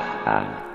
ha ha.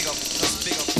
big up. That's big up.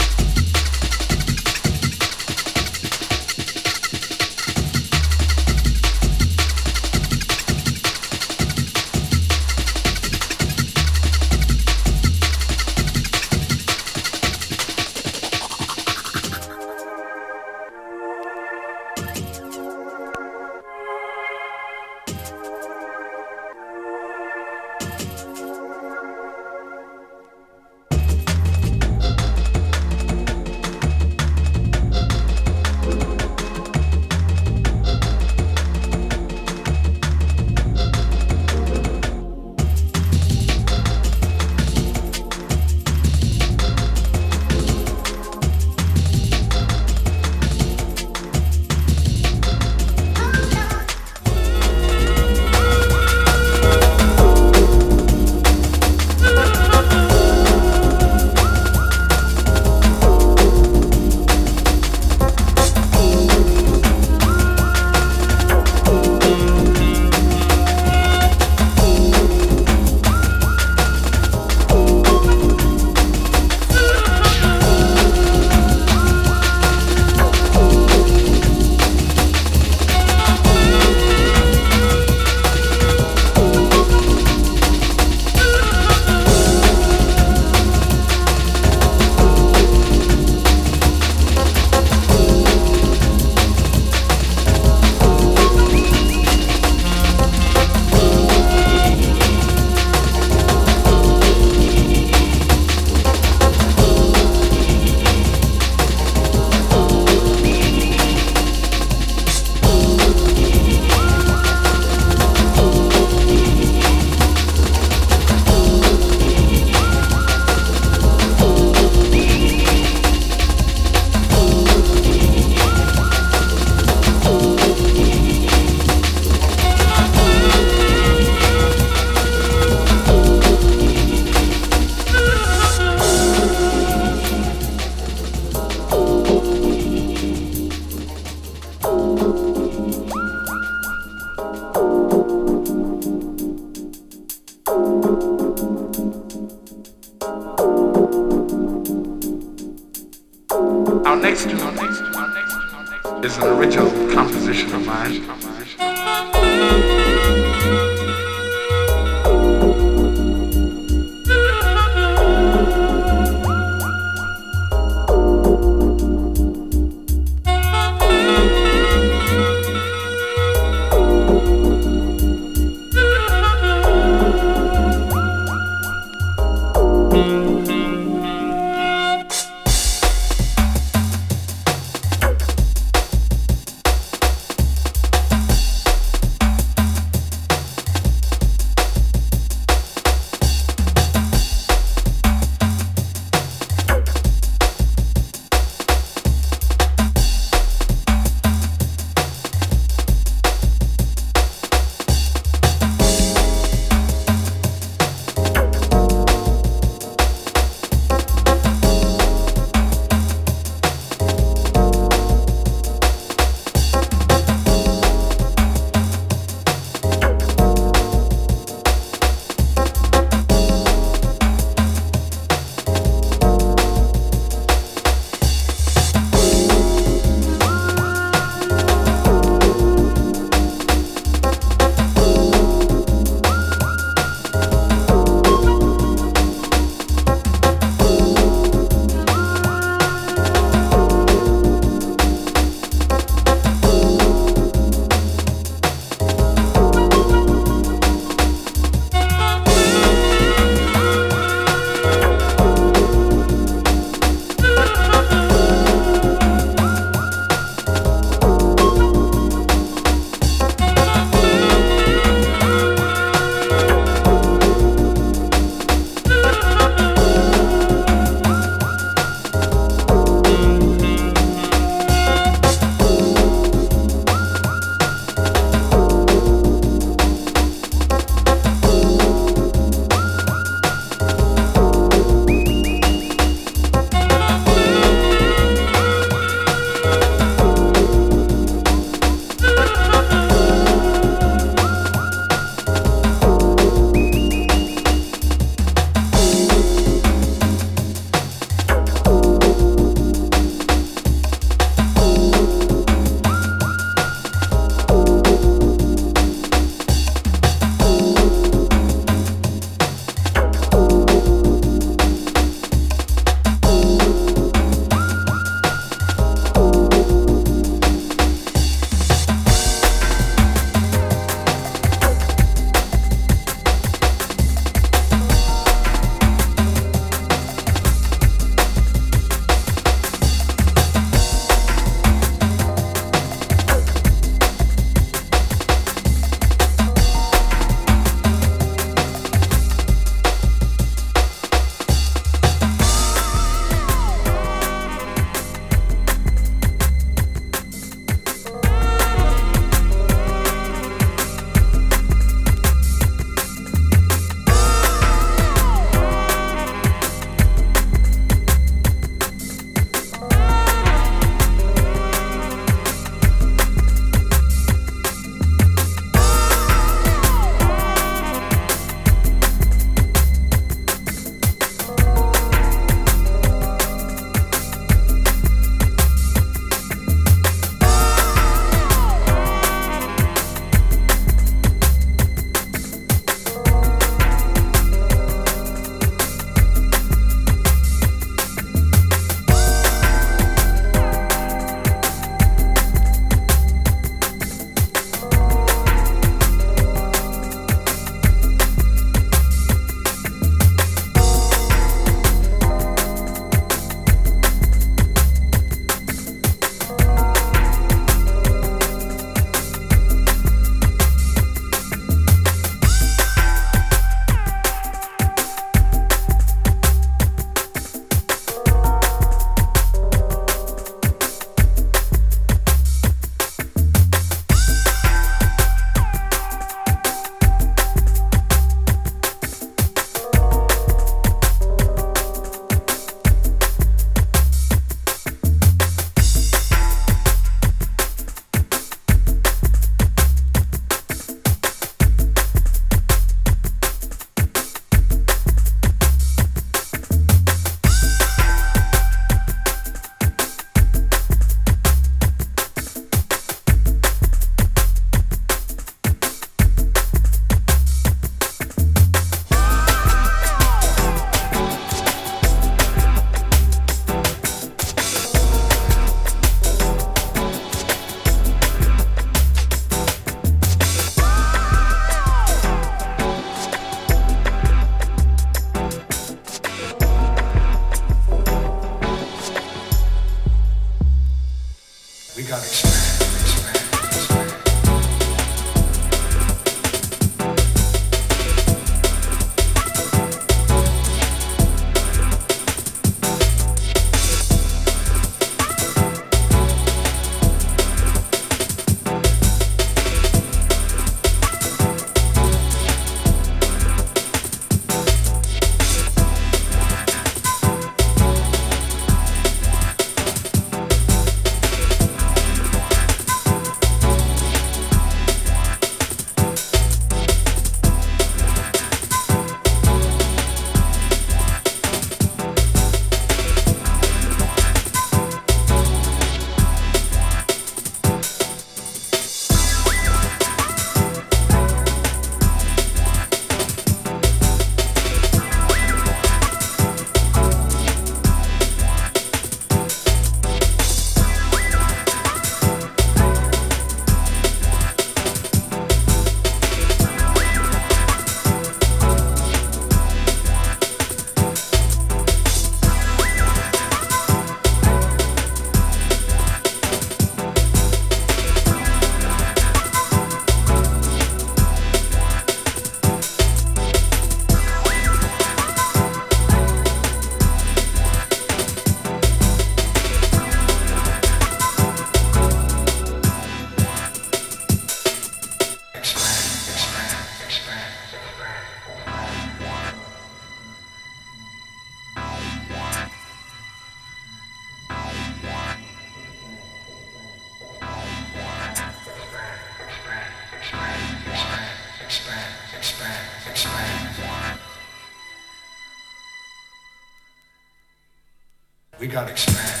We got to expand.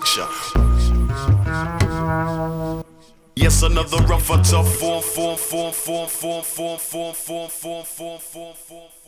structure. Yes, another rougher, tough form, form, form, form, form, form, form, form, form, form, form, form.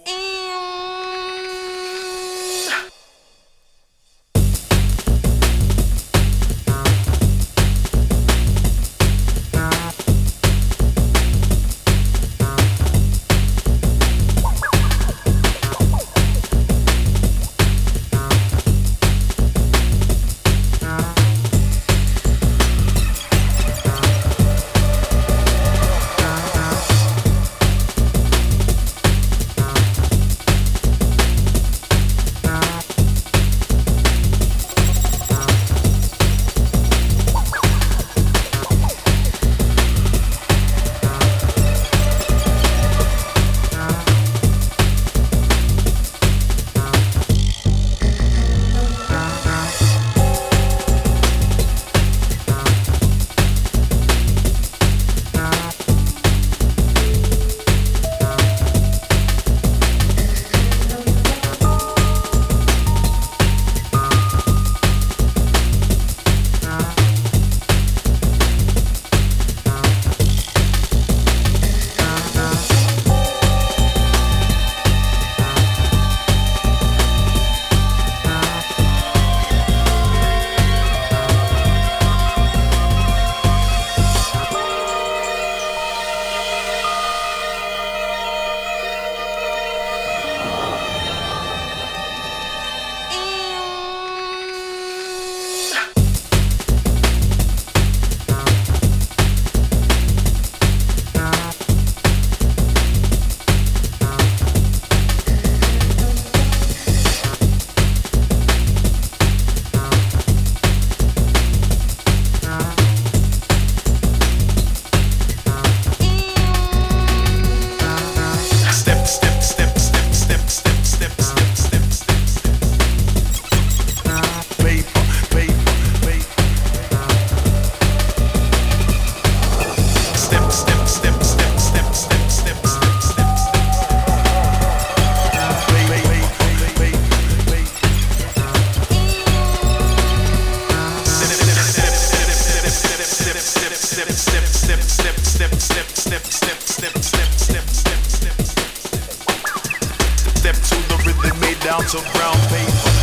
onto brown paper.